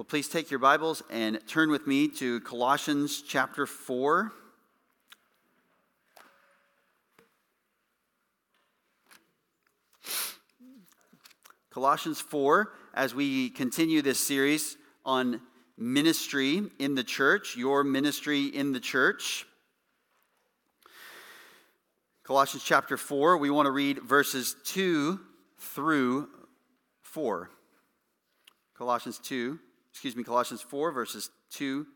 Well, please take your Bibles and turn with me to Colossians chapter 4. Colossians 4, as we continue this series on ministry in the church, your ministry in the church. Colossians chapter 4, we want to read verses 2 through 4. Colossians 2, excuse me, Colossians 4, verses 2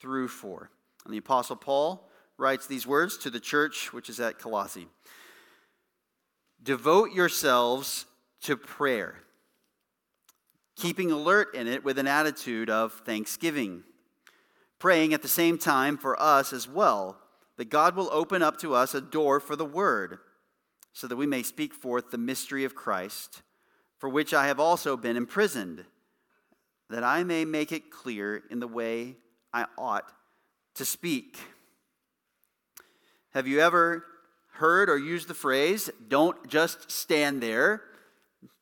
through 4. And the Apostle Paul writes these words to the church which is at Colossae Devote yourselves to prayer, keeping alert in it with an attitude of thanksgiving, praying at the same time for us as well, that God will open up to us a door for the word, so that we may speak forth the mystery of Christ, for which I have also been imprisoned, that I may make it clear in the way I ought to speak. Have you ever heard or used the phrase, don't just stand there?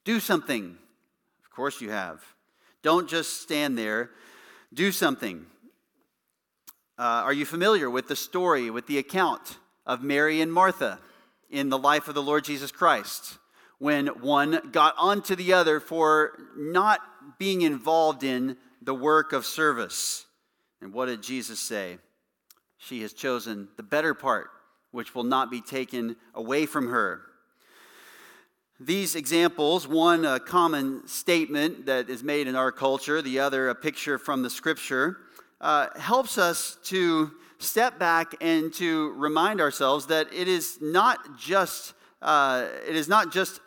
Do something. Of course, you have. Don't just stand there, do something. Uh, are you familiar with the story, with the account of Mary and Martha in the life of the Lord Jesus Christ? When one got onto the other for not being involved in the work of service. And what did Jesus say? She has chosen the better part, which will not be taken away from her. These examples, one a common statement that is made in our culture, the other a picture from the scripture, uh, helps us to step back and to remind ourselves that it is not just uh, it is not just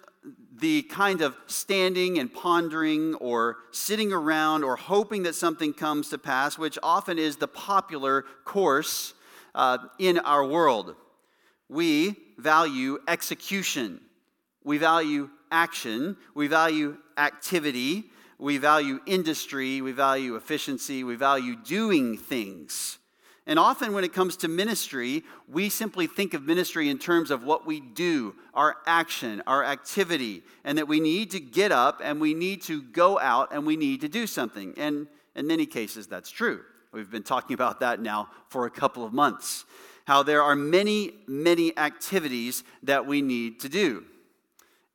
the kind of standing and pondering or sitting around or hoping that something comes to pass, which often is the popular course uh, in our world. We value execution. We value action, we value activity, we value industry, we value efficiency, we value doing things. And often, when it comes to ministry, we simply think of ministry in terms of what we do, our action, our activity, and that we need to get up and we need to go out and we need to do something. And in many cases, that's true. We've been talking about that now for a couple of months. How there are many, many activities that we need to do.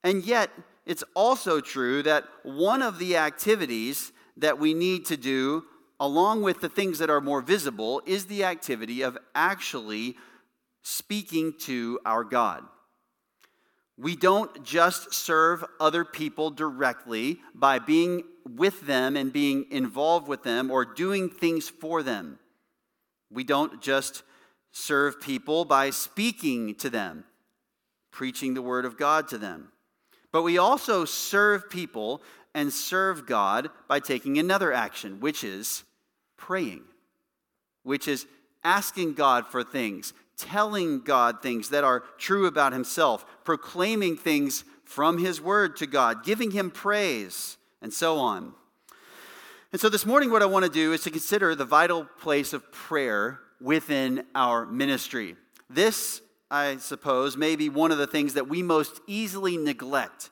And yet, it's also true that one of the activities that we need to do, along with the things that are more visible, is the activity of actually speaking to our God. We don't just serve other people directly by being with them and being involved with them or doing things for them. We don't just serve people by speaking to them, preaching the word of God to them. But we also serve people and serve God by taking another action, which is praying, which is asking God for things, telling God things that are true about Himself, proclaiming things from His Word to God, giving Him praise, and so on. And so this morning, what I want to do is to consider the vital place of prayer within our ministry. This I suppose, may be one of the things that we most easily neglect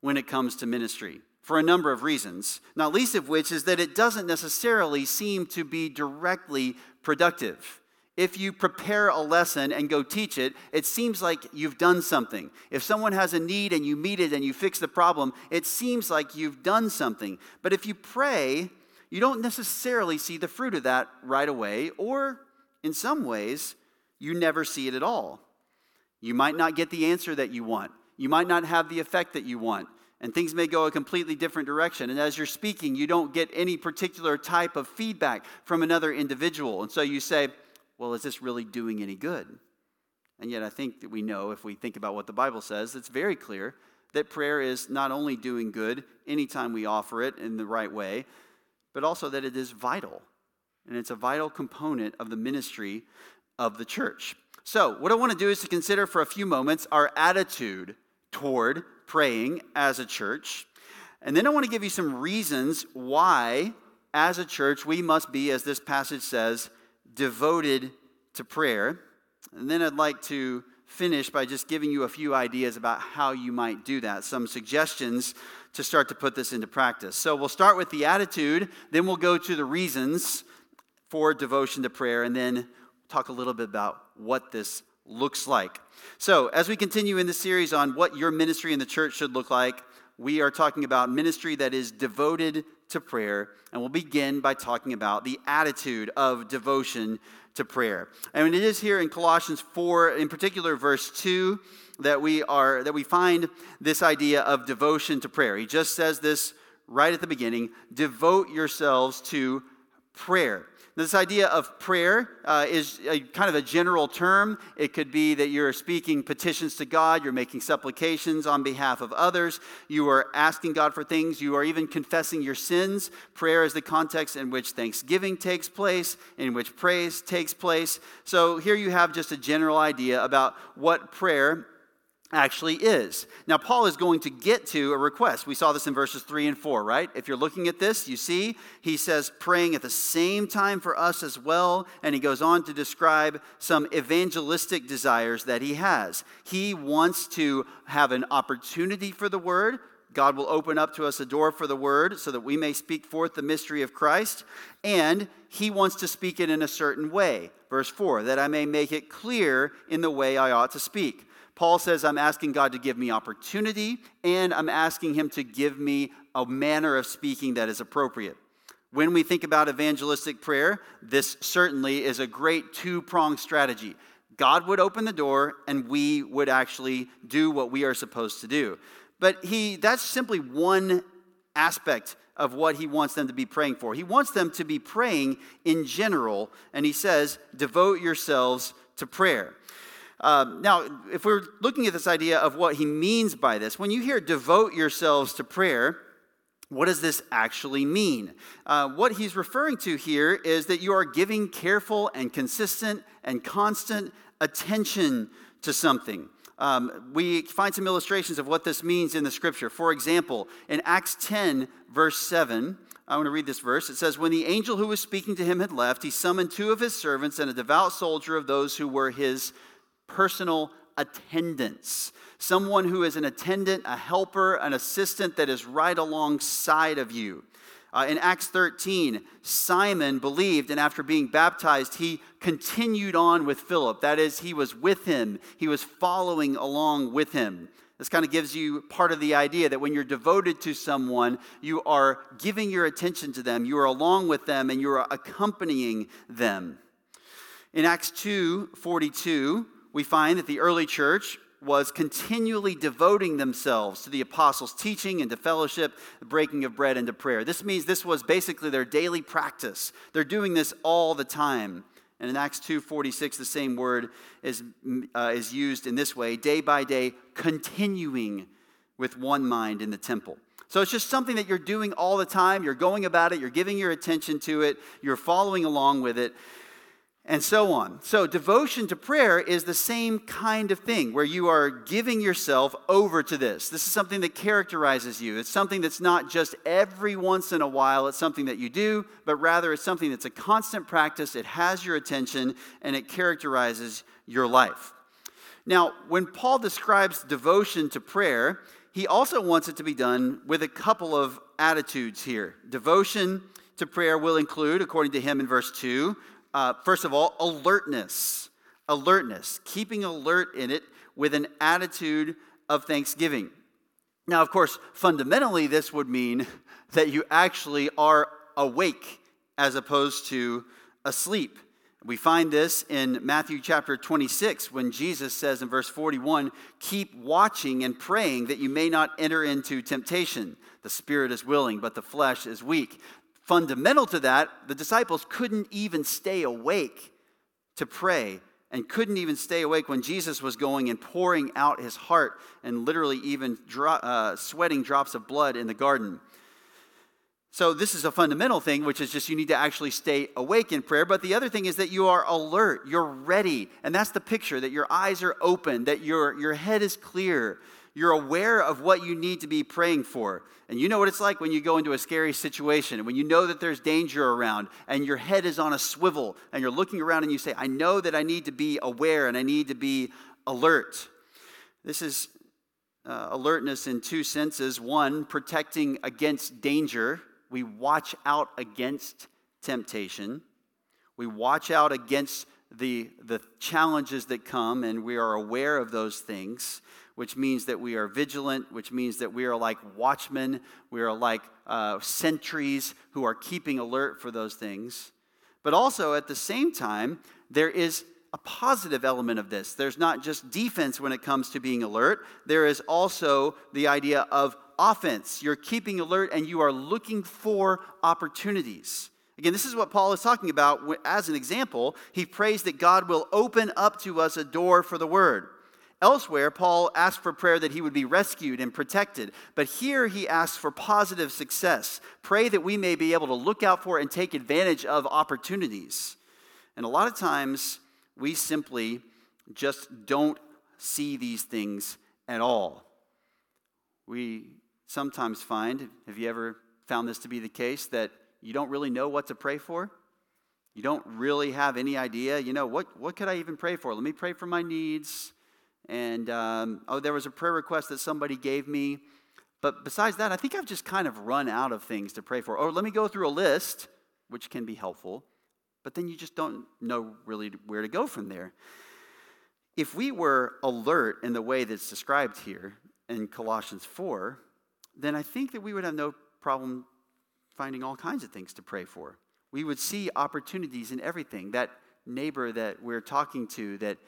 when it comes to ministry for a number of reasons, not least of which is that it doesn't necessarily seem to be directly productive. If you prepare a lesson and go teach it, it seems like you've done something. If someone has a need and you meet it and you fix the problem, it seems like you've done something. But if you pray, you don't necessarily see the fruit of that right away, or in some ways, you never see it at all. You might not get the answer that you want. You might not have the effect that you want. And things may go a completely different direction. And as you're speaking, you don't get any particular type of feedback from another individual. And so you say, well, is this really doing any good? And yet, I think that we know, if we think about what the Bible says, it's very clear that prayer is not only doing good anytime we offer it in the right way, but also that it is vital. And it's a vital component of the ministry of the church. So, what I want to do is to consider for a few moments our attitude toward praying as a church. And then I want to give you some reasons why, as a church, we must be, as this passage says, devoted to prayer. And then I'd like to finish by just giving you a few ideas about how you might do that, some suggestions to start to put this into practice. So we'll start with the attitude, then we'll go to the reasons for devotion to prayer, and then talk a little bit about what this looks like. So, as we continue in the series on what your ministry in the church should look like, we are talking about ministry that is devoted to prayer, and we'll begin by talking about the attitude of devotion to prayer. And it is here in Colossians 4, in particular, verse 2, that we are that we find this idea of devotion to prayer. He just says this right at the beginning: devote yourselves to prayer. This idea of prayer uh, is a, kind of a general term. It could be that you're speaking petitions to God, you're making supplications on behalf of others, you are asking God for things, you are even confessing your sins. Prayer is the context in which thanksgiving takes place, in which praise takes place. So here you have just a general idea about what prayer actually is. Now, Paul is going to get to a request. We saw this in verses 3 and 4, right? If you're looking at this, you see he says praying at the same time for us as well, and he goes on to describe some evangelistic desires that he has. He wants to have an opportunity for the word. God will open up to us a door for the word so that we may speak forth the mystery of Christ, and he wants to speak it in a certain way. Verse 4 that I may make it clear in the way I ought to speak. Paul says, I'm asking God to give me opportunity, and I'm asking Him to give me a manner of speaking that is appropriate. When we think about evangelistic prayer, this certainly is a great two pronged strategy. God would open the door, and we would actually do what we are supposed to do. But he, that's simply one aspect of what he wants them to be praying for. He wants them to be praying in general, and he says, devote yourselves to prayer. Um, now, if we're looking at this idea of what he means by this, when you hear devote yourselves to prayer, what does this actually mean? Uh, what he's referring to here is that you are giving careful and consistent and constant attention to something. Um, we find some illustrations of what this means in the scripture. For example, in Acts 10, verse 7, I want to read this verse. It says, When the angel who was speaking to him had left, he summoned two of his servants and a devout soldier of those who were his personal attendants. Someone who is an attendant, a helper, an assistant that is right alongside of you. Uh, in Acts 13, Simon believed, and after being baptized, he continued on with Philip. That is, he was with him, he was following along with him. This kind of gives you part of the idea that when you're devoted to someone, you are giving your attention to them, you are along with them, and you are accompanying them. In Acts 2 42, we find that the early church was continually devoting themselves to the apostles' teaching and to fellowship, the breaking of bread, and to prayer. This means this was basically their daily practice. They're doing this all the time. And in Acts 2:46, the same word is, uh, is used in this way, day by day, continuing with one mind in the temple. So it's just something that you're doing all the time. You're going about it, you're giving your attention to it, you're following along with it and so on. So, devotion to prayer is the same kind of thing where you are giving yourself over to this. This is something that characterizes you. It's something that's not just every once in a while, it's something that you do, but rather it's something that's a constant practice. It has your attention and it characterizes your life. Now, when Paul describes devotion to prayer, he also wants it to be done with a couple of attitudes here. Devotion to prayer will include, according to him in verse 2, uh, first of all, alertness. Alertness, keeping alert in it with an attitude of thanksgiving. Now, of course, fundamentally, this would mean that you actually are awake as opposed to asleep. We find this in Matthew chapter 26 when Jesus says in verse 41 Keep watching and praying that you may not enter into temptation. The spirit is willing, but the flesh is weak fundamental to that, the disciples couldn't even stay awake to pray and couldn't even stay awake when Jesus was going and pouring out his heart and literally even dro- uh, sweating drops of blood in the garden. So, this is a fundamental thing, which is just you need to actually stay awake in prayer. But the other thing is that you are alert, you're ready. And that's the picture that your eyes are open, that your, your head is clear, you're aware of what you need to be praying for. And you know what it's like when you go into a scary situation when you know that there's danger around and your head is on a swivel and you're looking around and you say, I know that I need to be aware and I need to be alert. This is uh, alertness in two senses. One, protecting against danger. We watch out against temptation. We watch out against the, the challenges that come, and we are aware of those things, which means that we are vigilant, which means that we are like watchmen, we are like uh, sentries who are keeping alert for those things. But also, at the same time, there is a positive element of this. There's not just defense when it comes to being alert, there is also the idea of offense. You're keeping alert and you are looking for opportunities. Again, this is what Paul is talking about as an example. He prays that God will open up to us a door for the word. Elsewhere, Paul asked for prayer that he would be rescued and protected. But here he asks for positive success. Pray that we may be able to look out for and take advantage of opportunities. And a lot of times, we simply just don't see these things at all. We sometimes find, have you ever found this to be the case, that you don't really know what to pray for? You don't really have any idea, you know, what, what could I even pray for? Let me pray for my needs. And, um, oh, there was a prayer request that somebody gave me. But besides that, I think I've just kind of run out of things to pray for. Or let me go through a list, which can be helpful but then you just don't know really where to go from there. If we were alert in the way that's described here in Colossians 4, then I think that we would have no problem finding all kinds of things to pray for. We would see opportunities in everything. That neighbor that we're talking to that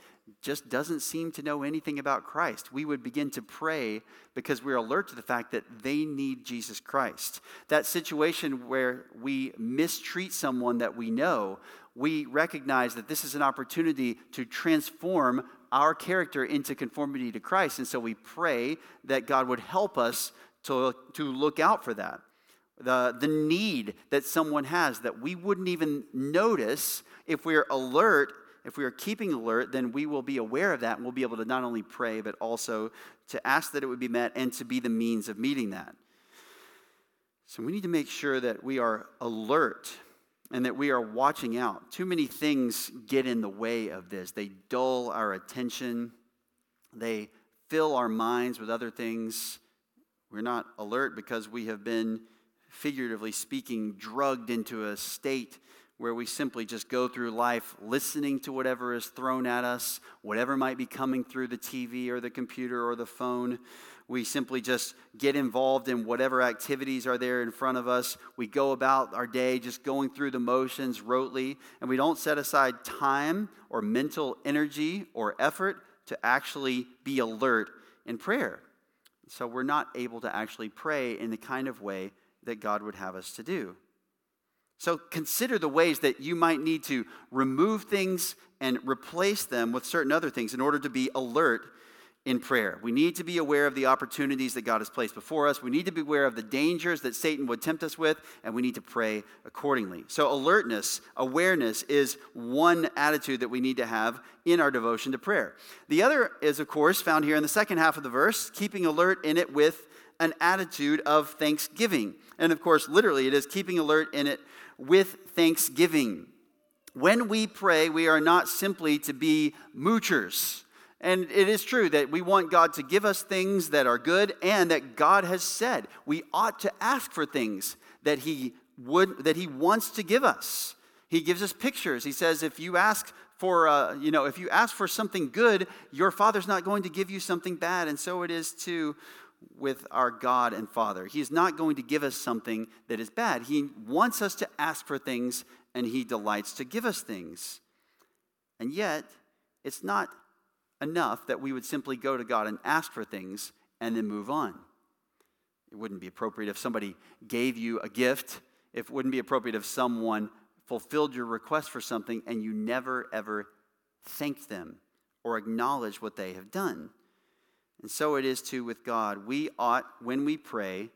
just doesn't seem to know anything about Christ. We would begin to pray because we're alert to the fact that they need Jesus Christ. That situation where we mistreat someone that we know, we recognize that this is an opportunity to transform our character into conformity to Christ. And so we pray that God would help us to, to look out for that. The, the need that someone has that we wouldn't even notice if we're alert if we are keeping alert, then we will be aware of that and we'll be able to not only pray, but also to ask that it would be met and to be the means of meeting that. So we need to make sure that we are alert and that we are watching out. Too many things get in the way of this, they dull our attention, they fill our minds with other things. We're not alert because we have been, figuratively speaking, drugged into a state where we simply just go through life listening to whatever is thrown at us, whatever might be coming through the TV or the computer or the phone. We simply just get involved in whatever activities are there in front of us. We go about our day just going through the motions rotely, and we don't set aside time or mental energy or effort to actually be alert in prayer. So we're not able to actually pray in the kind of way that God would have us to do. So consider the ways that you might need to remove things and replace them with certain other things in order to be alert in prayer. We need to be aware of the opportunities that God has placed before us. We need to be aware of the dangers that Satan would tempt us with, and we need to pray accordingly. So, alertness, awareness is one attitude that we need to have in our devotion to prayer. The other is, of course, found here in the second half of the verse, keeping alert in it with an attitude of thanksgiving. And of course, literally, it is keeping alert in it with thanksgiving. When we pray, we are not simply to be moochers. And it is true that we want God to give us things that are good and that God has said we ought to ask for things that he would that he wants to give us. He gives us pictures. He says if you ask for uh, you know if you ask for something good, your father's not going to give you something bad and so it is too with our God and Father. He's not going to give us something that is bad. He wants us to ask for things and He delights to give us things. And yet, it's not enough that we would simply go to God and ask for things and then move on. It wouldn't be appropriate if somebody gave you a gift. It wouldn't be appropriate if someone fulfilled your request for something and you never, ever thanked them or acknowledged what they have done. And so it is too with God. We ought, when we pray,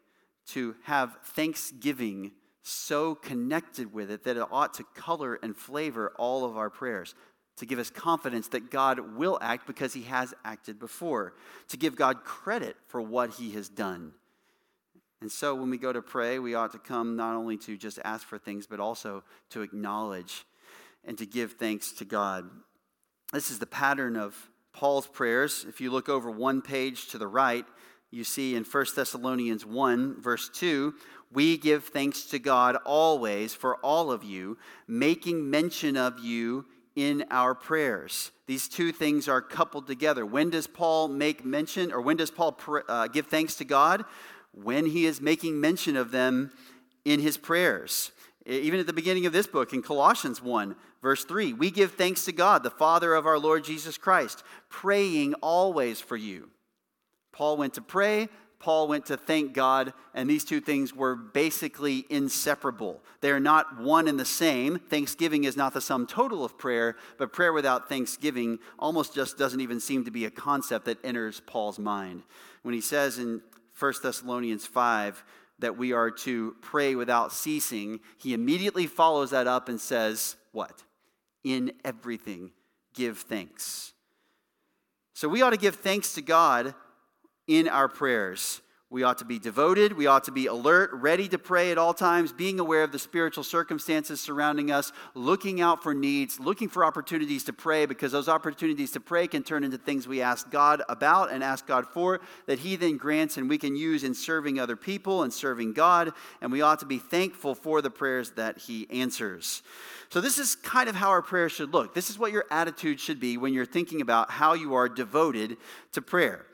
to have thanksgiving so connected with it that it ought to color and flavor all of our prayers, to give us confidence that God will act because he has acted before, to give God credit for what he has done. And so when we go to pray, we ought to come not only to just ask for things, but also to acknowledge and to give thanks to God. This is the pattern of Paul's prayers, if you look over one page to the right, you see in 1 Thessalonians 1, verse 2, we give thanks to God always for all of you, making mention of you in our prayers. These two things are coupled together. When does Paul make mention, or when does Paul uh, give thanks to God? When he is making mention of them in his prayers. Even at the beginning of this book, in Colossians 1, verse 3, we give thanks to God, the Father of our Lord Jesus Christ, praying always for you. Paul went to pray, Paul went to thank God, and these two things were basically inseparable. They are not one and the same. Thanksgiving is not the sum total of prayer, but prayer without thanksgiving almost just doesn't even seem to be a concept that enters Paul's mind. When he says in 1 Thessalonians 5 that we are to pray without ceasing, he immediately follows that up and says, What? In everything, give thanks. So we ought to give thanks to God in our prayers. We ought to be devoted. We ought to be alert, ready to pray at all times, being aware of the spiritual circumstances surrounding us, looking out for needs, looking for opportunities to pray, because those opportunities to pray can turn into things we ask God about and ask God for, that He then grants and we can use in serving other people and serving God. And we ought to be thankful for the prayers that He answers. So, this is kind of how our prayer should look. This is what your attitude should be when you're thinking about how you are devoted to prayer.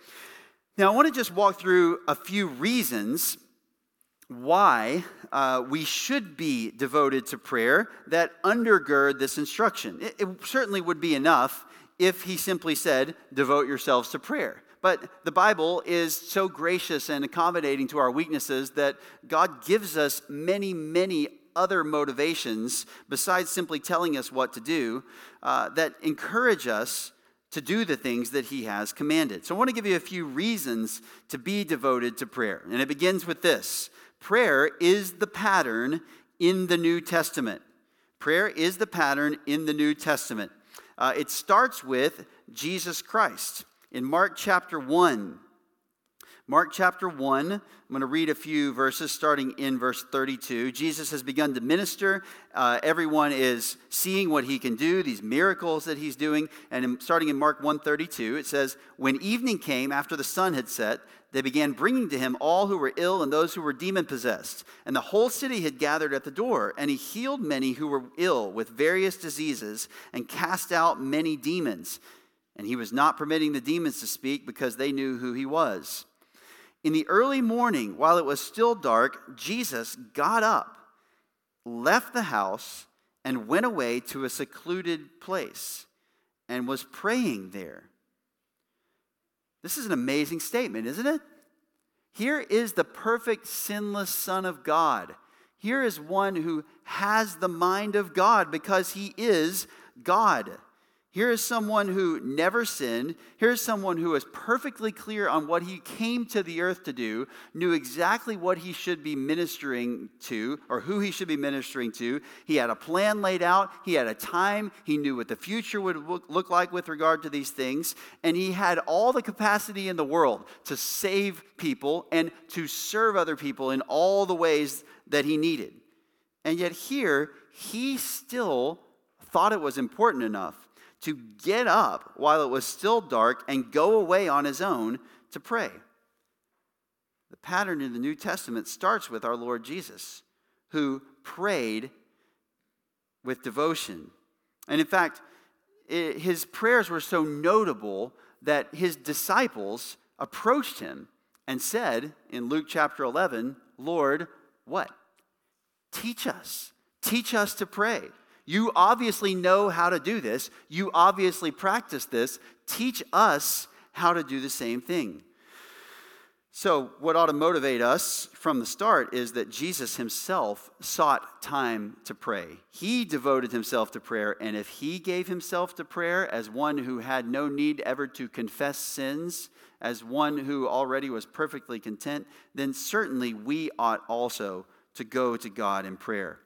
Now, I want to just walk through a few reasons why uh, we should be devoted to prayer that undergird this instruction. It, it certainly would be enough if he simply said, devote yourselves to prayer. But the Bible is so gracious and accommodating to our weaknesses that God gives us many, many other motivations besides simply telling us what to do uh, that encourage us to do the things that he has commanded. So I want to give you a few reasons to be devoted to prayer. And it begins with this prayer is the pattern in the New Testament. Prayer is the pattern in the New Testament. Uh, it starts with Jesus Christ. In Mark chapter 1, Mark chapter 1, I'm going to read a few verses starting in verse 32. Jesus has begun to minister. Uh, everyone is seeing what he can do, these miracles that he's doing. And in, starting in Mark 1:32, it says, "When evening came after the sun had set, they began bringing to him all who were ill and those who were demon possessed. And the whole city had gathered at the door, and he healed many who were ill with various diseases and cast out many demons. And he was not permitting the demons to speak because they knew who he was." In the early morning, while it was still dark, Jesus got up, left the house, and went away to a secluded place and was praying there. This is an amazing statement, isn't it? Here is the perfect, sinless Son of God. Here is one who has the mind of God because he is God. Here is someone who never sinned. Here's someone who is perfectly clear on what he came to the earth to do, knew exactly what he should be ministering to or who he should be ministering to. He had a plan laid out, he had a time, he knew what the future would look like with regard to these things, and he had all the capacity in the world to save people and to serve other people in all the ways that he needed. And yet, here, he still thought it was important enough to get up while it was still dark and go away on his own to pray. The pattern in the New Testament starts with our Lord Jesus, who prayed with devotion. And in fact, his prayers were so notable that his disciples approached him and said in Luke chapter 11, Lord, what? Teach us. Teach us to pray. You obviously know how to do this. You obviously practice this. Teach us how to do the same thing. So, what ought to motivate us from the start is that Jesus himself sought time to pray. He devoted himself to prayer, and if he gave himself to prayer as one who had no need ever to confess sins, as one who already was perfectly content, then certainly we ought also to go to God in prayer.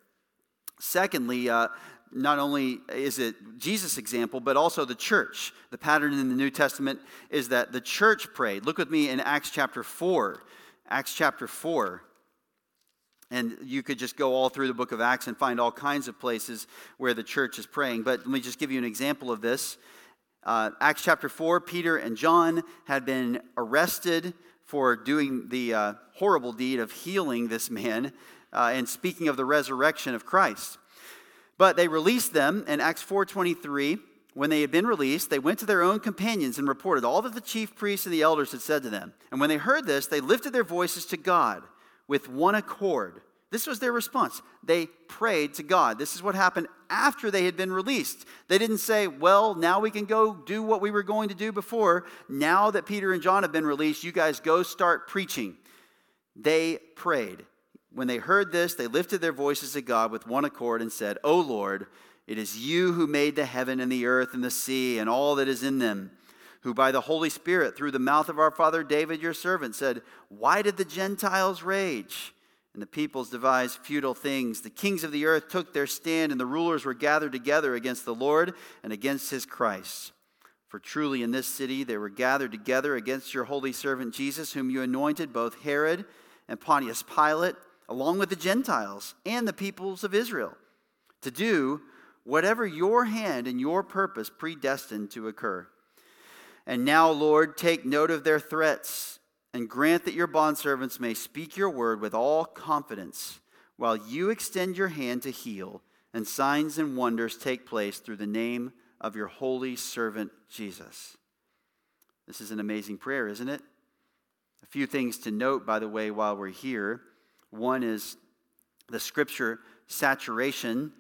Secondly, uh, not only is it Jesus' example, but also the church. The pattern in the New Testament is that the church prayed. Look with me in Acts chapter 4. Acts chapter 4. And you could just go all through the book of Acts and find all kinds of places where the church is praying. But let me just give you an example of this. Uh, Acts chapter 4, Peter and John had been arrested for doing the uh, horrible deed of healing this man uh, and speaking of the resurrection of Christ. But they released them in Acts 4:23. When they had been released, they went to their own companions and reported all that the chief priests and the elders had said to them. And when they heard this, they lifted their voices to God with one accord. This was their response. They prayed to God. This is what happened after they had been released. They didn't say, Well, now we can go do what we were going to do before. Now that Peter and John have been released, you guys go start preaching. They prayed. When they heard this, they lifted their voices to God with one accord and said, O Lord, it is you who made the heaven and the earth and the sea and all that is in them, who by the Holy Spirit, through the mouth of our father David, your servant, said, Why did the Gentiles rage? And the peoples devised futile things. The kings of the earth took their stand, and the rulers were gathered together against the Lord and against his Christ. For truly in this city they were gathered together against your holy servant Jesus, whom you anointed, both Herod and Pontius Pilate along with the Gentiles and the peoples of Israel, to do whatever your hand and your purpose predestined to occur. And now, Lord, take note of their threats and grant that your bondservants may speak your word with all confidence while you extend your hand to heal and signs and wonders take place through the name of your holy servant Jesus. This is an amazing prayer, isn't it? A few things to note, by the way, while we're here. One is the scripture saturation,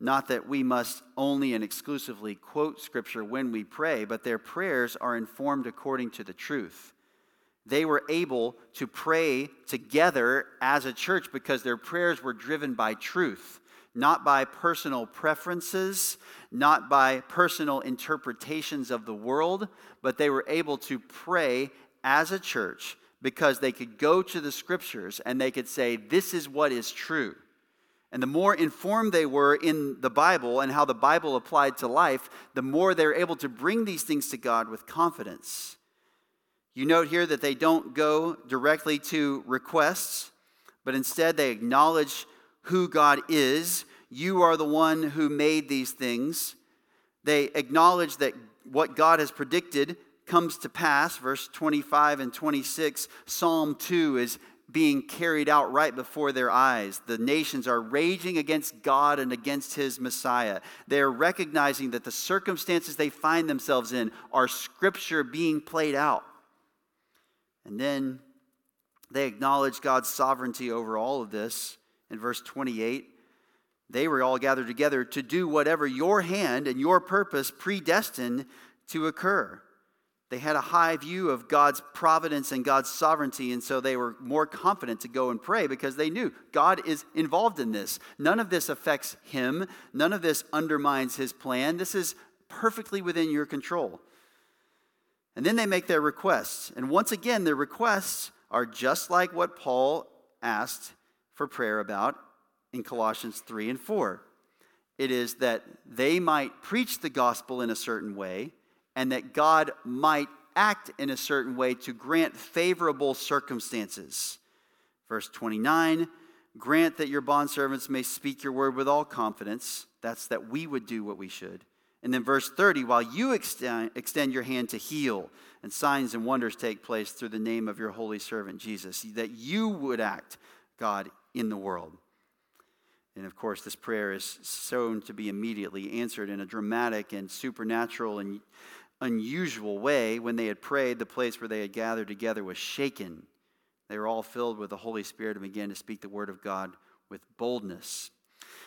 not that we must only and exclusively quote scripture when we pray, but their prayers are informed according to the truth. They were able to pray together as a church because their prayers were driven by truth, not by personal preferences, not by personal interpretations of the world, but they were able to pray as a church because they could go to the scriptures and they could say, This is what is true. And the more informed they were in the Bible and how the Bible applied to life, the more they're able to bring these things to God with confidence. You note here that they don't go directly to requests, but instead they acknowledge who God is. You are the one who made these things. They acknowledge that what God has predicted comes to pass, verse 25 and 26, Psalm 2 is being carried out right before their eyes. The nations are raging against God and against his Messiah. They are recognizing that the circumstances they find themselves in are scripture being played out. And then they acknowledge God's sovereignty over all of this. In verse 28, they were all gathered together to do whatever your hand and your purpose predestined to occur. They had a high view of God's providence and God's sovereignty, and so they were more confident to go and pray because they knew God is involved in this. None of this affects Him, none of this undermines His plan. This is perfectly within your control. And then they make their requests. And once again, their requests are just like what Paul asked for prayer about in Colossians 3 and 4. It is that they might preach the gospel in a certain way and that God might act in a certain way to grant favorable circumstances. Verse 29 grant that your bondservants may speak your word with all confidence. That's that we would do what we should. And then verse 30 while you extend, extend your hand to heal, and signs and wonders take place through the name of your holy servant Jesus, that you would act, God, in the world. And of course, this prayer is shown to be immediately answered in a dramatic and supernatural and unusual way, when they had prayed, the place where they had gathered together was shaken. They were all filled with the Holy Spirit and began to speak the word of God with boldness.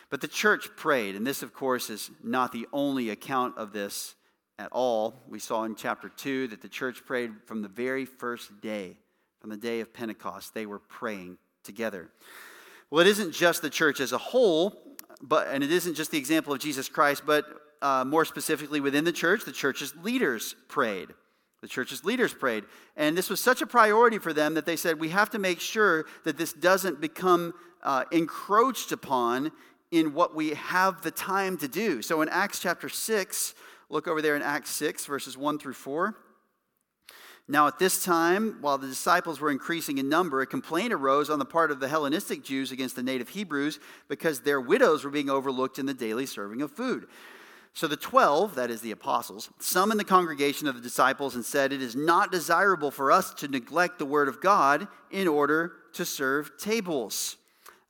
But the church prayed, and this, of course, is not the only account of this at all. We saw in chapter 2 that the church prayed from the very first day, from the day of Pentecost. They were praying together. Well, it isn't just the church as a whole, but and it isn't just the example of Jesus Christ, but uh, more specifically within the church, the church's leaders prayed. The church's leaders prayed. And this was such a priority for them that they said, we have to make sure that this doesn't become uh, encroached upon in what we have the time to do. So in Acts chapter 6, look over there in Acts 6, verses 1 through 4. Now, at this time, while the disciples were increasing in number, a complaint arose on the part of the Hellenistic Jews against the native Hebrews because their widows were being overlooked in the daily serving of food. So the twelve, that is the apostles, summoned the congregation of the disciples and said, It is not desirable for us to neglect the word of God in order to serve tables.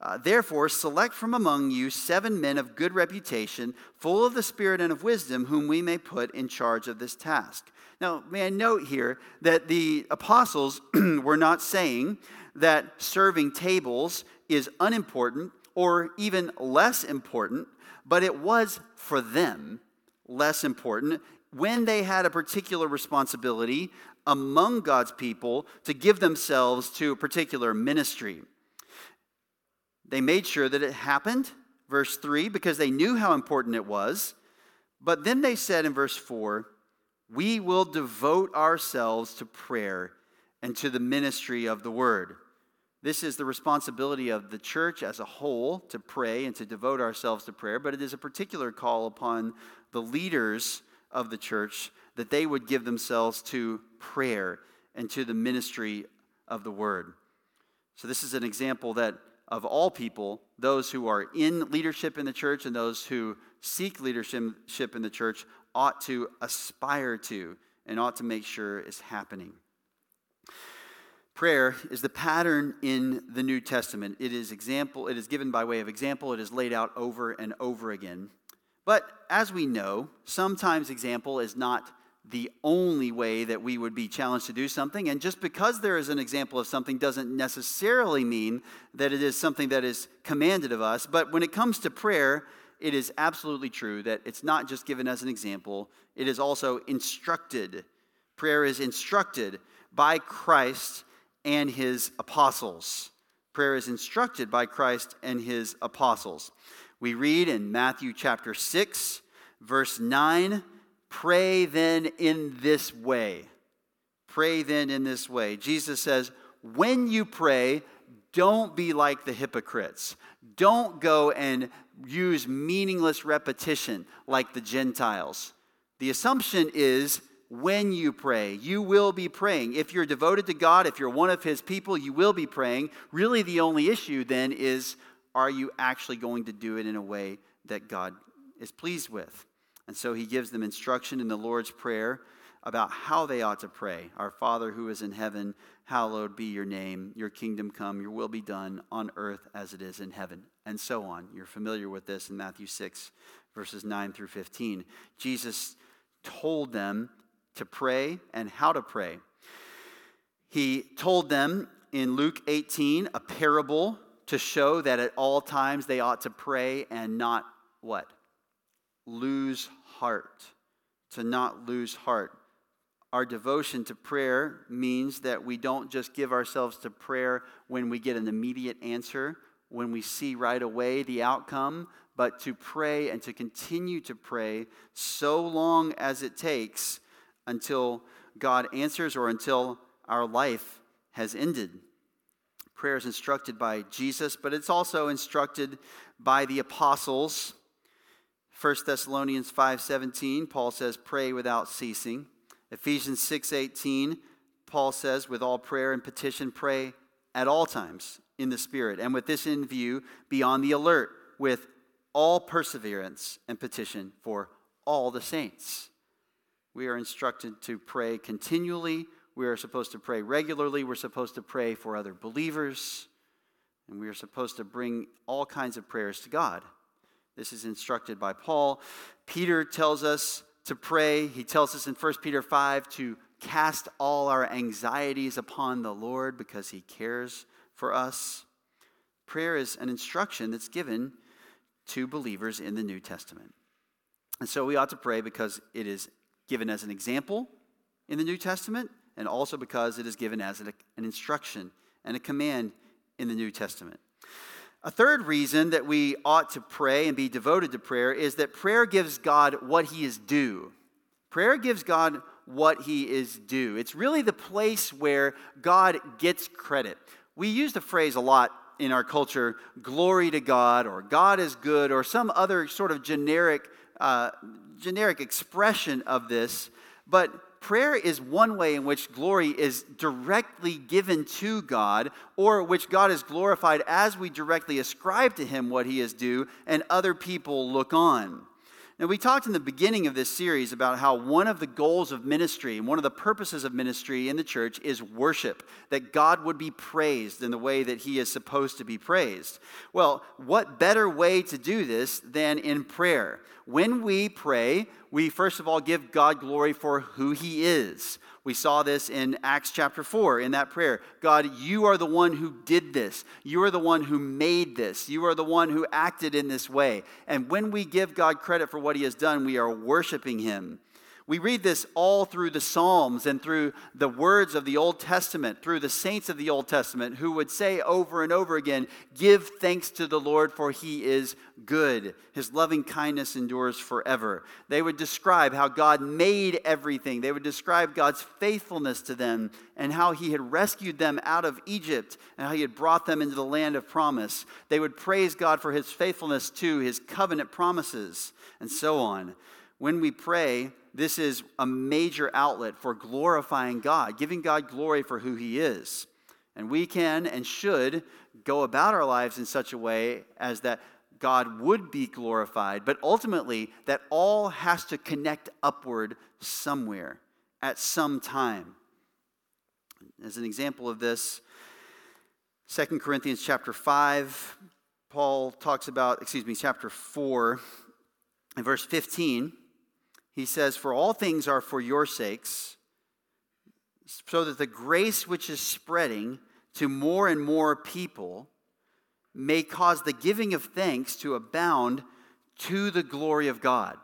Uh, Therefore, select from among you seven men of good reputation, full of the Spirit and of wisdom, whom we may put in charge of this task. Now, may I note here that the apostles were not saying that serving tables is unimportant or even less important but it was for them less important when they had a particular responsibility among God's people to give themselves to a particular ministry. They made sure that it happened, verse 3, because they knew how important it was. But then they said in verse 4, We will devote ourselves to prayer and to the ministry of the word. This is the responsibility of the church as a whole to pray and to devote ourselves to prayer, but it is a particular call upon the leaders of the church that they would give themselves to prayer and to the ministry of the word. So, this is an example that of all people, those who are in leadership in the church and those who seek leadership in the church ought to aspire to and ought to make sure is happening. Prayer is the pattern in the New Testament. It is example, it is given by way of example, it is laid out over and over again. But as we know, sometimes example is not the only way that we would be challenged to do something. And just because there is an example of something doesn't necessarily mean that it is something that is commanded of us. But when it comes to prayer, it is absolutely true that it's not just given as an example, it is also instructed. Prayer is instructed by Christ and his apostles. Prayer is instructed by Christ and his apostles. We read in Matthew chapter 6, verse 9 Pray then in this way. Pray then in this way. Jesus says, When you pray, don't be like the hypocrites. Don't go and use meaningless repetition like the Gentiles. The assumption is when you pray. You will be praying. If you're devoted to God, if you're one of His people, you will be praying. Really, the only issue then is are you actually going to do it in a way that God is pleased with? And so He gives them instruction in the Lord's Prayer about how they ought to pray. Our Father who is in heaven, hallowed be your name. Your kingdom come, your will be done on earth as it is in heaven, and so on. You're familiar with this in Matthew 6, verses 9 through 15. Jesus told them to pray and how to pray. He told them in Luke 18 a parable to show that at all times they ought to pray and not what? Lose heart. To not lose heart. Our devotion to prayer means that we don't just give ourselves to prayer when we get an immediate answer, when we see right away the outcome, but to pray and to continue to pray so long as it takes until God answers or until our life has ended. Prayer is instructed by Jesus, but it's also instructed by the apostles. 1 Thessalonians 5:17, Paul says, "Pray without ceasing." Ephesians 6:18, Paul says, "With all prayer and petition, pray at all times in the Spirit, and with this in view, be on the alert with all perseverance and petition for all the saints." We are instructed to pray continually. We are supposed to pray regularly. We're supposed to pray for other believers. And we are supposed to bring all kinds of prayers to God. This is instructed by Paul. Peter tells us to pray. He tells us in 1 Peter 5 to cast all our anxieties upon the Lord because he cares for us. Prayer is an instruction that's given to believers in the New Testament. And so we ought to pray because it is given as an example in the New Testament, and also because it is given as an instruction and a command in the New Testament. A third reason that we ought to pray and be devoted to prayer is that prayer gives God what he is due. Prayer gives God what he is due. It's really the place where God gets credit. We use the phrase a lot in our culture glory to God, or God is good, or some other sort of generic uh, generic expression of this, but prayer is one way in which glory is directly given to God, or which God is glorified as we directly ascribe to Him what He is due, and other people look on. Now, we talked in the beginning of this series about how one of the goals of ministry and one of the purposes of ministry in the church is worship, that God would be praised in the way that He is supposed to be praised. Well, what better way to do this than in prayer? When we pray, we first of all give God glory for who He is. We saw this in Acts chapter 4 in that prayer. God, you are the one who did this. You are the one who made this. You are the one who acted in this way. And when we give God credit for what he has done, we are worshiping him. We read this all through the Psalms and through the words of the Old Testament, through the saints of the Old Testament, who would say over and over again, Give thanks to the Lord, for he is good. His loving kindness endures forever. They would describe how God made everything, they would describe God's faithfulness to them and how he had rescued them out of Egypt and how he had brought them into the land of promise. They would praise God for his faithfulness to his covenant promises and so on. When we pray, this is a major outlet for glorifying God, giving God glory for who He is. And we can and should go about our lives in such a way as that God would be glorified, but ultimately that all has to connect upward somewhere at some time. As an example of this, 2 Corinthians chapter 5, Paul talks about, excuse me, chapter 4, and verse 15 he says, For all things are for your sakes, so that the grace which is spreading to more and more people may cause the giving of thanks to abound to the glory of God.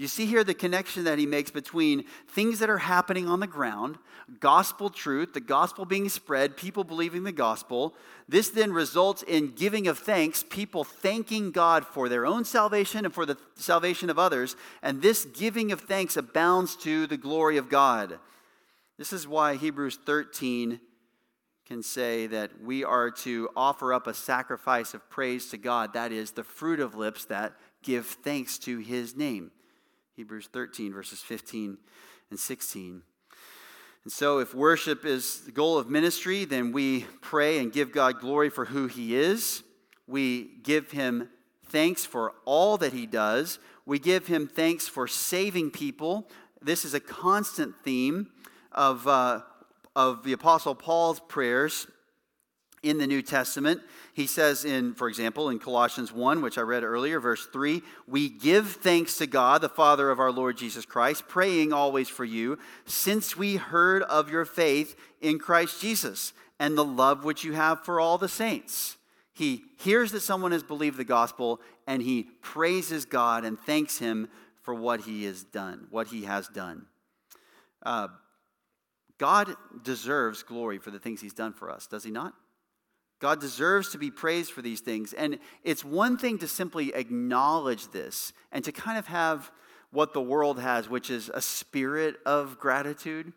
You see here the connection that he makes between things that are happening on the ground, gospel truth, the gospel being spread, people believing the gospel. This then results in giving of thanks, people thanking God for their own salvation and for the salvation of others. And this giving of thanks abounds to the glory of God. This is why Hebrews 13 can say that we are to offer up a sacrifice of praise to God. That is the fruit of lips that give thanks to his name. Hebrews 13, verses 15 and 16. And so, if worship is the goal of ministry, then we pray and give God glory for who He is. We give Him thanks for all that He does. We give Him thanks for saving people. This is a constant theme of, uh, of the Apostle Paul's prayers in the New Testament. He says in, for example, in Colossians 1, which I read earlier, verse 3, we give thanks to God, the Father of our Lord Jesus Christ, praying always for you, since we heard of your faith in Christ Jesus and the love which you have for all the saints. He hears that someone has believed the gospel and he praises God and thanks him for what he has done, what he has done. Uh, God deserves glory for the things he's done for us, does he not? God deserves to be praised for these things. And it's one thing to simply acknowledge this and to kind of have what the world has, which is a spirit of gratitude.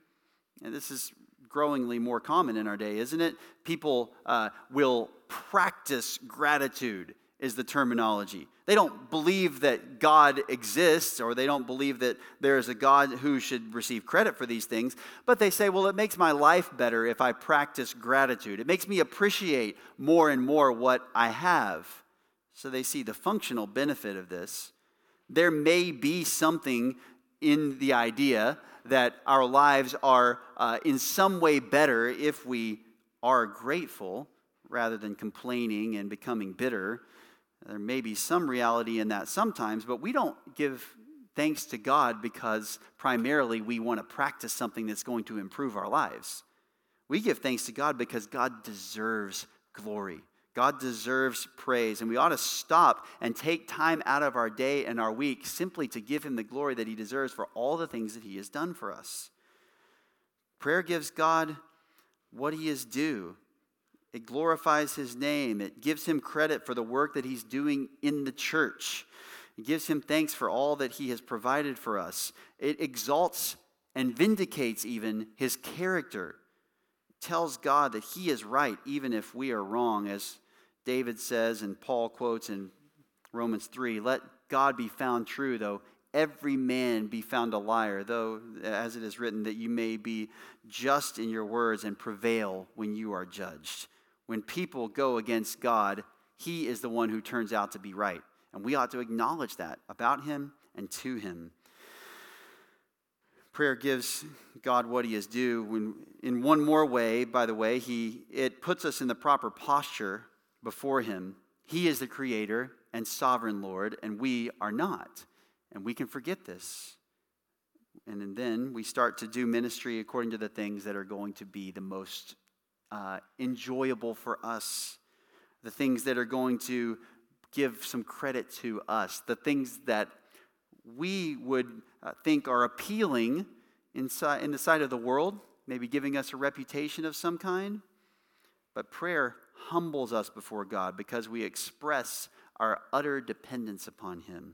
And this is growingly more common in our day, isn't it? People uh, will practice gratitude is the terminology. They don't believe that God exists or they don't believe that there is a God who should receive credit for these things, but they say, well, it makes my life better if I practice gratitude. It makes me appreciate more and more what I have. So they see the functional benefit of this. There may be something in the idea that our lives are uh, in some way better if we are grateful rather than complaining and becoming bitter. There may be some reality in that sometimes, but we don't give thanks to God because primarily we want to practice something that's going to improve our lives. We give thanks to God because God deserves glory. God deserves praise, and we ought to stop and take time out of our day and our week simply to give Him the glory that He deserves for all the things that He has done for us. Prayer gives God what He is due. It glorifies his name. It gives him credit for the work that he's doing in the church. It gives him thanks for all that he has provided for us. It exalts and vindicates even his character. It tells God that he is right even if we are wrong, as David says and Paul quotes in Romans 3 Let God be found true, though every man be found a liar, though, as it is written, that you may be just in your words and prevail when you are judged when people go against God, he is the one who turns out to be right. And we ought to acknowledge that about him and to him. Prayer gives God what he is due. When, in one more way, by the way, he, it puts us in the proper posture before him. He is the creator and sovereign Lord, and we are not. And we can forget this. And then we start to do ministry according to the things that are going to be the most uh, enjoyable for us, the things that are going to give some credit to us, the things that we would uh, think are appealing inside, in the sight of the world, maybe giving us a reputation of some kind. But prayer humbles us before God because we express our utter dependence upon Him.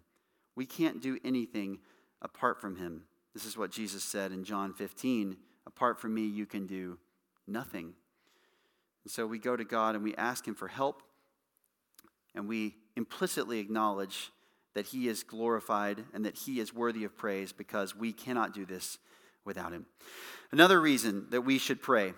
We can't do anything apart from Him. This is what Jesus said in John 15 Apart from me, you can do nothing. And so we go to God and we ask Him for help, and we implicitly acknowledge that He is glorified and that He is worthy of praise because we cannot do this without Him. Another reason that we should pray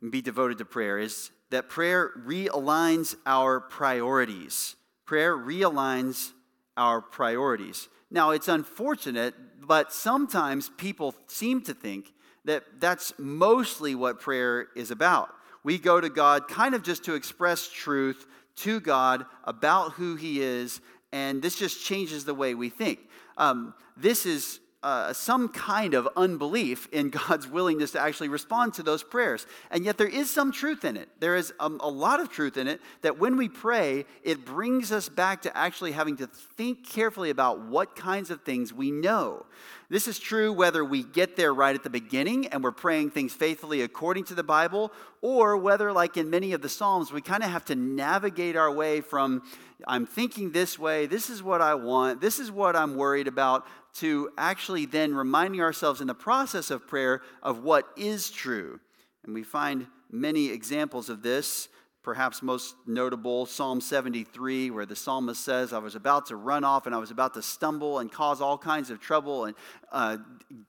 and be devoted to prayer is that prayer realigns our priorities. Prayer realigns our priorities. Now, it's unfortunate, but sometimes people seem to think that that's mostly what prayer is about. We go to God kind of just to express truth to God about who He is, and this just changes the way we think. Um, this is uh, some kind of unbelief in God's willingness to actually respond to those prayers. And yet, there is some truth in it. There is um, a lot of truth in it that when we pray, it brings us back to actually having to think carefully about what kinds of things we know. This is true whether we get there right at the beginning and we're praying things faithfully according to the Bible, or whether, like in many of the Psalms, we kind of have to navigate our way from I'm thinking this way, this is what I want, this is what I'm worried about, to actually then reminding ourselves in the process of prayer of what is true. And we find many examples of this. Perhaps most notable, Psalm 73, where the psalmist says, I was about to run off and I was about to stumble and cause all kinds of trouble, and, uh,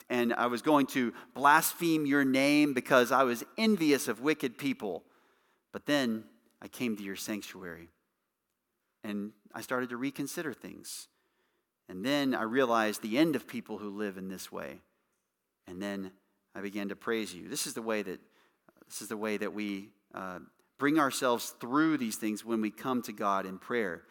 and I was going to blaspheme your name because I was envious of wicked people. But then I came to your sanctuary and I started to reconsider things. And then I realized the end of people who live in this way. And then I began to praise you. This is the way that this is the way that we uh, bring ourselves through these things when we come to God in prayer.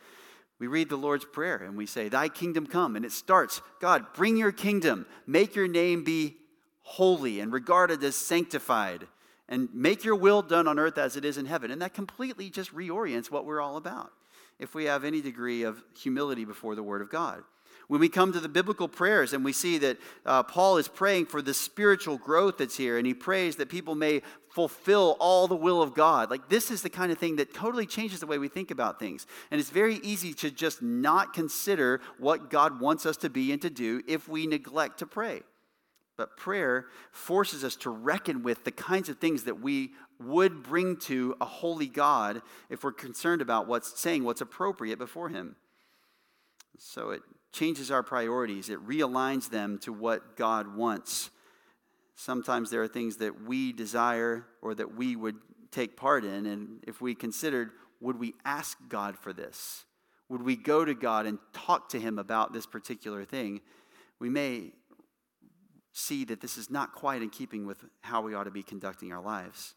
We read the Lord's Prayer and we say, Thy kingdom come. And it starts, God, bring your kingdom. Make your name be holy and regarded as sanctified. And make your will done on earth as it is in heaven. And that completely just reorients what we're all about if we have any degree of humility before the Word of God. When we come to the biblical prayers and we see that uh, Paul is praying for the spiritual growth that's here, and he prays that people may fulfill all the will of God. Like, this is the kind of thing that totally changes the way we think about things. And it's very easy to just not consider what God wants us to be and to do if we neglect to pray. But prayer forces us to reckon with the kinds of things that we would bring to a holy God if we're concerned about what's saying what's appropriate before Him. So it changes our priorities, it realigns them to what God wants. Sometimes there are things that we desire or that we would take part in, and if we considered, would we ask God for this? Would we go to God and talk to Him about this particular thing? We may see that this is not quite in keeping with how we ought to be conducting our lives.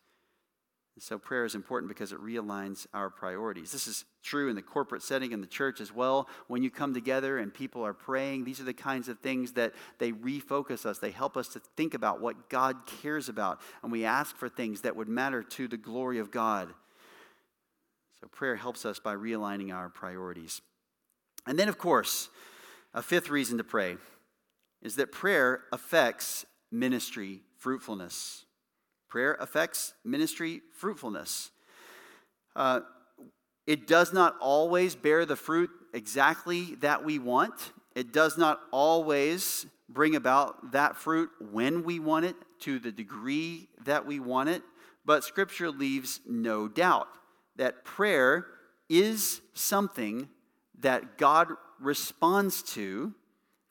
So, prayer is important because it realigns our priorities. This is true in the corporate setting in the church as well. When you come together and people are praying, these are the kinds of things that they refocus us. They help us to think about what God cares about, and we ask for things that would matter to the glory of God. So, prayer helps us by realigning our priorities. And then, of course, a fifth reason to pray is that prayer affects ministry fruitfulness. Prayer affects ministry fruitfulness. Uh, it does not always bear the fruit exactly that we want. It does not always bring about that fruit when we want it, to the degree that we want it. But Scripture leaves no doubt that prayer is something that God responds to,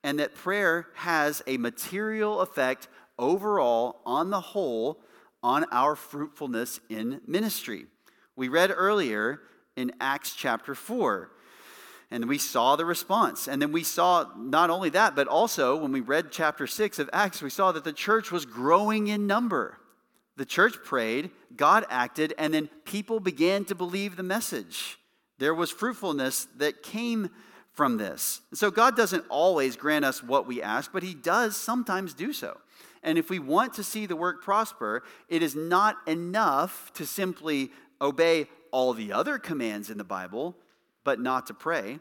and that prayer has a material effect overall on the whole on our fruitfulness in ministry. We read earlier in Acts chapter 4. And we saw the response. And then we saw not only that, but also when we read chapter 6 of Acts, we saw that the church was growing in number. The church prayed, God acted, and then people began to believe the message. There was fruitfulness that came from this. So God doesn't always grant us what we ask, but He does sometimes do so. And if we want to see the work prosper, it is not enough to simply obey all the other commands in the Bible, but not to pray.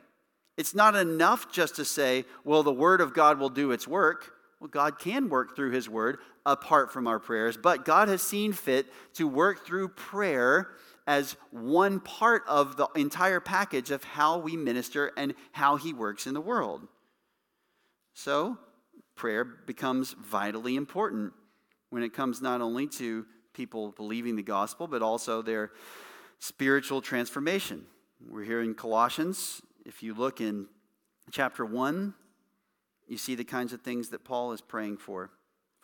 It's not enough just to say, well, the Word of God will do its work. Well, God can work through His Word apart from our prayers, but God has seen fit to work through prayer as one part of the entire package of how we minister and how He works in the world. So, prayer becomes vitally important when it comes not only to people believing the gospel, but also their spiritual transformation. We're here in Colossians. If you look in chapter 1, you see the kinds of things that Paul is praying for.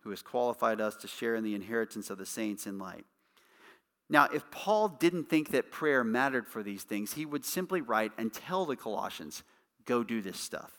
who has qualified us to share in the inheritance of the saints in light. Now, if Paul didn't think that prayer mattered for these things, he would simply write and tell the Colossians, go do this stuff.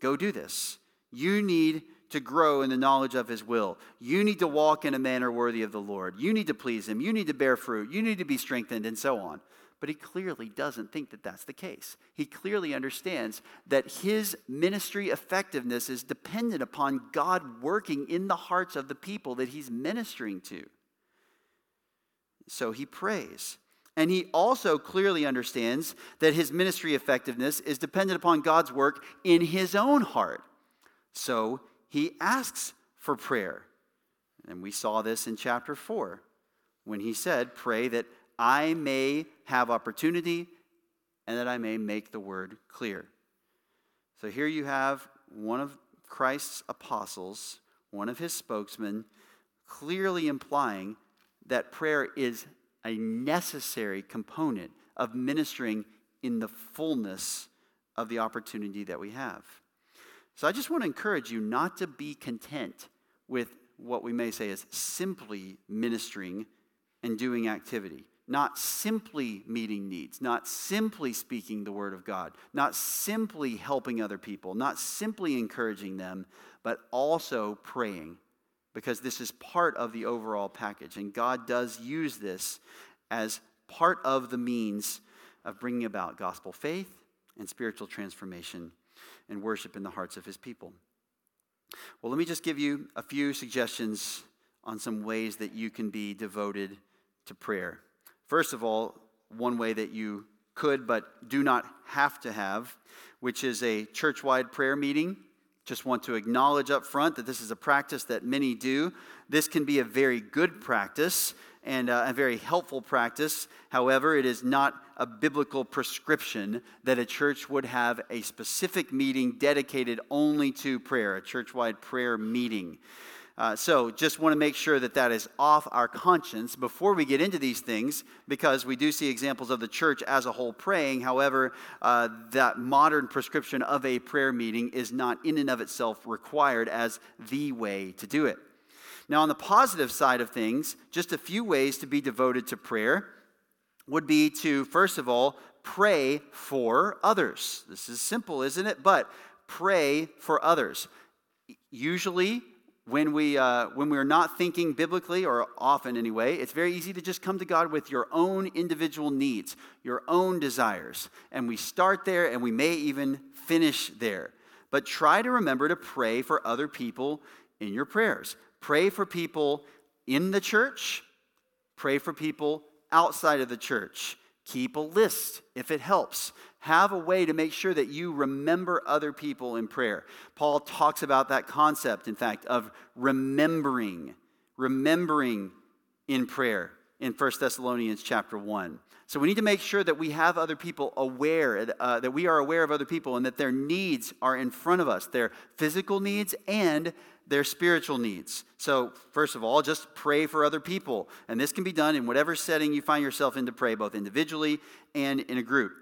Go do this. You need to grow in the knowledge of his will. You need to walk in a manner worthy of the Lord. You need to please him. You need to bear fruit. You need to be strengthened, and so on. But he clearly doesn't think that that's the case. He clearly understands that his ministry effectiveness is dependent upon God working in the hearts of the people that he's ministering to. So he prays. And he also clearly understands that his ministry effectiveness is dependent upon God's work in his own heart. So he asks for prayer. And we saw this in chapter 4 when he said, Pray that I may have opportunity and that I may make the word clear. So here you have one of Christ's apostles, one of his spokesmen, clearly implying that prayer is a necessary component of ministering in the fullness of the opportunity that we have. So I just want to encourage you not to be content with what we may say is simply ministering and doing activity not simply meeting needs, not simply speaking the word of God, not simply helping other people, not simply encouraging them, but also praying, because this is part of the overall package. And God does use this as part of the means of bringing about gospel faith and spiritual transformation and worship in the hearts of his people. Well, let me just give you a few suggestions on some ways that you can be devoted to prayer. First of all, one way that you could but do not have to have, which is a church wide prayer meeting. Just want to acknowledge up front that this is a practice that many do. This can be a very good practice and uh, a very helpful practice. However, it is not a biblical prescription that a church would have a specific meeting dedicated only to prayer, a church wide prayer meeting. Uh, so, just want to make sure that that is off our conscience before we get into these things, because we do see examples of the church as a whole praying. However, uh, that modern prescription of a prayer meeting is not in and of itself required as the way to do it. Now, on the positive side of things, just a few ways to be devoted to prayer would be to, first of all, pray for others. This is simple, isn't it? But pray for others. Usually, when we uh, when we're not thinking biblically or often anyway it's very easy to just come to god with your own individual needs your own desires. And we start there and we may even finish there. But try to remember to pray for other people in your prayers. Pray for people in the church. Pray for people outside of the church. Keep a list if it helps have a way to make sure that you remember other people in prayer. Paul talks about that concept, in fact, of remembering, remembering in prayer. in 1 Thessalonians chapter 1. So we need to make sure that we have other people aware, uh, that we are aware of other people and that their needs are in front of us, their physical needs and their spiritual needs. So, first of all, just pray for other people. And this can be done in whatever setting you find yourself in to pray, both individually and in a group.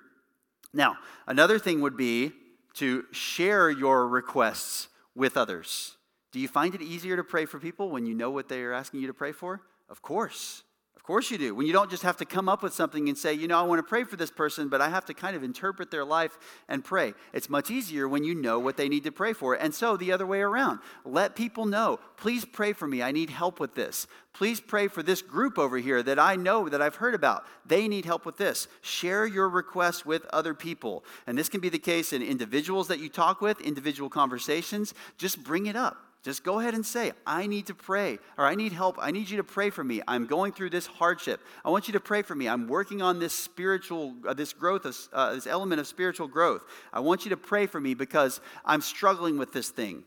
Now, another thing would be to share your requests with others. Do you find it easier to pray for people when you know what they are asking you to pray for? Of course course you do. When you don't just have to come up with something and say, you know, I want to pray for this person, but I have to kind of interpret their life and pray. It's much easier when you know what they need to pray for. And so the other way around, let people know, please pray for me. I need help with this. Please pray for this group over here that I know that I've heard about. They need help with this. Share your requests with other people. And this can be the case in individuals that you talk with, individual conversations. Just bring it up. Just go ahead and say, I need to pray, or I need help. I need you to pray for me. I'm going through this hardship. I want you to pray for me. I'm working on this spiritual, uh, this growth, of, uh, this element of spiritual growth. I want you to pray for me because I'm struggling with this thing.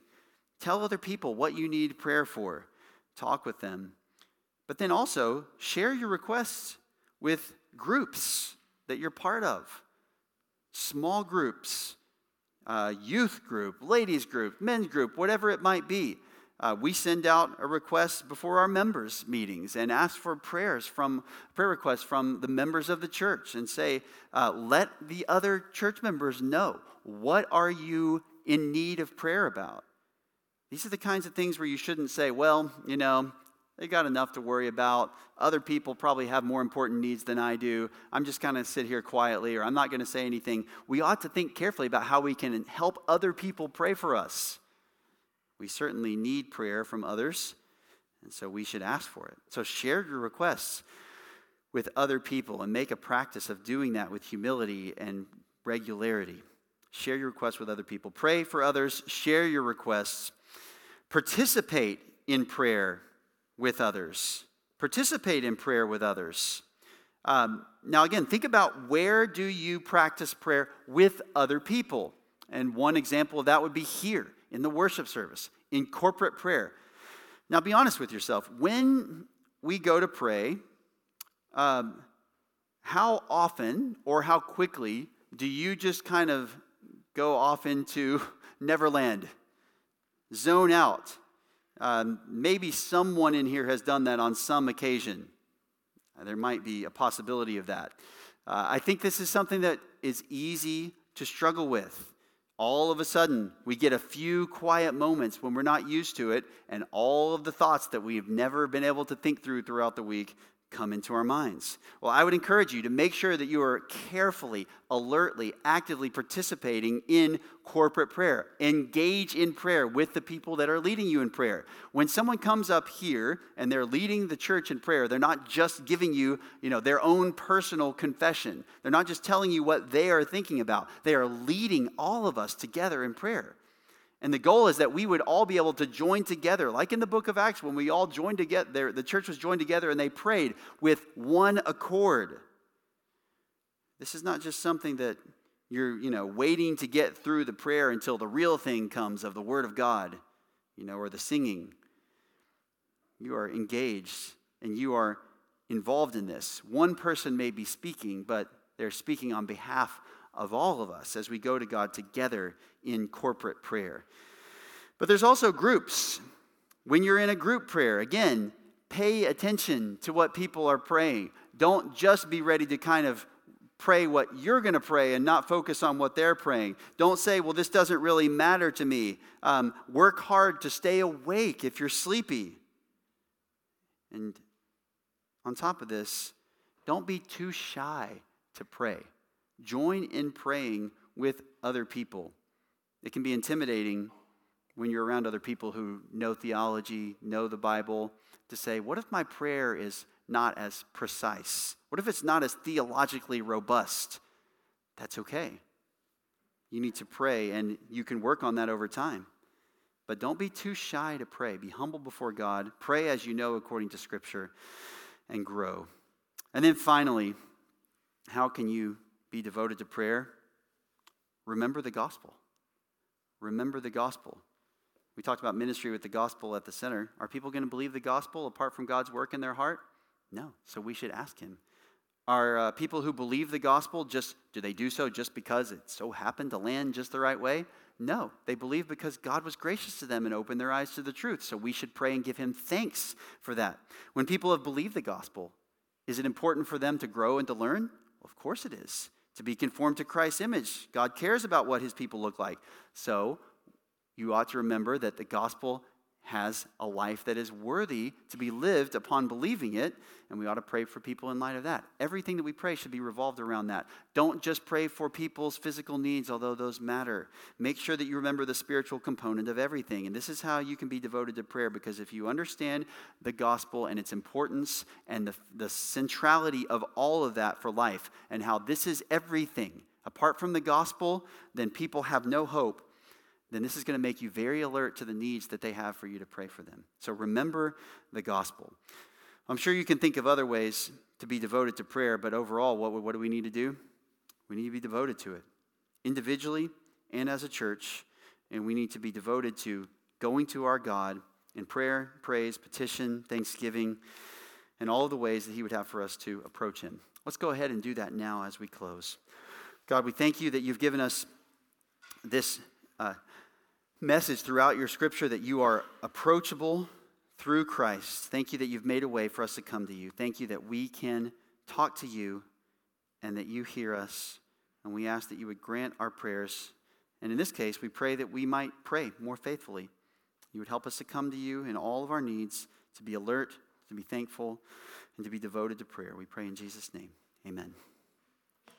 Tell other people what you need prayer for. Talk with them. But then also share your requests with groups that you're part of, small groups uh, youth group, ladies group, men's group, whatever it might be. Uh, we send out a request before our members' meetings and ask for prayers from prayer requests from the members of the church and say, uh, let the other church members know what are you in need of prayer about. These are the kinds of things where you shouldn't say, well, you know, they got enough to worry about. Other people probably have more important needs than I do. I'm just going to sit here quietly or I'm not going to say anything. We ought to think carefully about how we can help other people pray for us. We certainly need prayer from others, and so we should ask for it. So share your requests with other people and make a practice of doing that with humility and regularity. Share your requests with other people. Pray for others, share your requests, participate in prayer with others, participate in prayer with others. Um, now, again, think about where do you practice prayer with other people? And one example of that would be here in the worship service, in corporate prayer. Now, be honest with yourself. When we go to pray, um, how often or how quickly do you just kind of go off into Neverland, zone out, um, maybe someone in here has done that on some occasion. Uh, there might be a possibility of that. Uh, I think this is something that is easy to struggle with. All of a sudden, we get a few quiet moments when we're not used to it, and all of the thoughts that we've never been able to think through throughout the week come into our minds. Well, I would encourage you to make sure that you are carefully, alertly, actively participating in corporate prayer. Engage in prayer with the people that are leading you in prayer. When someone comes up here and they're leading the church in prayer, they're not just giving you, you know, their own personal confession. They're not just telling you what they are thinking about. They are leading all of us together in prayer. And the goal is that we would all be able to join together, like in the book of Acts, when we all joined together, the church was joined together and they prayed with one accord. This is not just something that you're, you know, waiting to get through the prayer until the real thing comes of the Word of God, you know, or the singing. You are engaged and you are involved in this. One person may be speaking, but they're speaking on behalf of all of us as we go to God together in corporate prayer. But there's also groups. When you're in a group prayer, again, pay attention to what people are praying. Don't just be ready to kind of pray what you're going to pray and not focus on what they're praying. Don't say, well, this doesn't really matter to me. Um, work hard to stay awake if you're sleepy. And on top of this, don't be too shy to pray. Join in praying with other people. It can be intimidating when you're around other people who know theology, know the Bible, to say, what if my prayer is not as precise? What if it's not as theologically robust? That's okay. You need to pray, and you can work on that over time. But don't be too shy to pray. Be humble before God. Pray as you know according to Scripture and grow. And then finally, how can you be devoted to prayer, remember the gospel. Remember the gospel. We talked about ministry with the gospel at the center. Are people going to believe the gospel apart from God's work in their heart? No. So we should ask him. Are uh, people who believe the gospel just, do they do so just because it so happened to land just the right way? No, they believe because God was gracious to them and opened their eyes to the truth. So we should pray and give him thanks for that. When people have believed the gospel, is it important for them to grow and to learn? Well, of course it is. To be conformed to Christ's image. God cares about what his people look like. So you ought to remember that the gospel has a life that is worthy to be lived upon believing it, and we ought to pray for people in light of that. Everything that we pray should be revolved around that. Don't just pray for people's physical needs, although those matter. Make sure that you remember the spiritual component of everything. And this is how you can be devoted to prayer, because if you understand the gospel and its importance and the, the centrality of all of that for life, and how this is everything, apart from the gospel, then people have no hope then this is going to make you very alert to the needs that they have for you to pray for them. So remember the gospel. I'm sure you can think of other ways to be devoted to prayer, but overall, what, what do we need to do? We need to be devoted to it, individually and as a church, and we need to be devoted to going to our God in prayer, praise, petition, thanksgiving, and all the ways that He would have for us to approach Him. Let's go ahead and do that now as we close. God, we thank you that you've given us this uh, message throughout your scripture that you are approachable through Christ. Thank you that you've made a way for us to come to you. Thank you that we can talk to you and that you hear us. And we ask that you would grant our prayers. And in this case, we pray that we might pray more faithfully. You would help us to come to you in all of our needs, to be alert, to be thankful, and to be devoted to prayer. We pray in Jesus' name. Amen.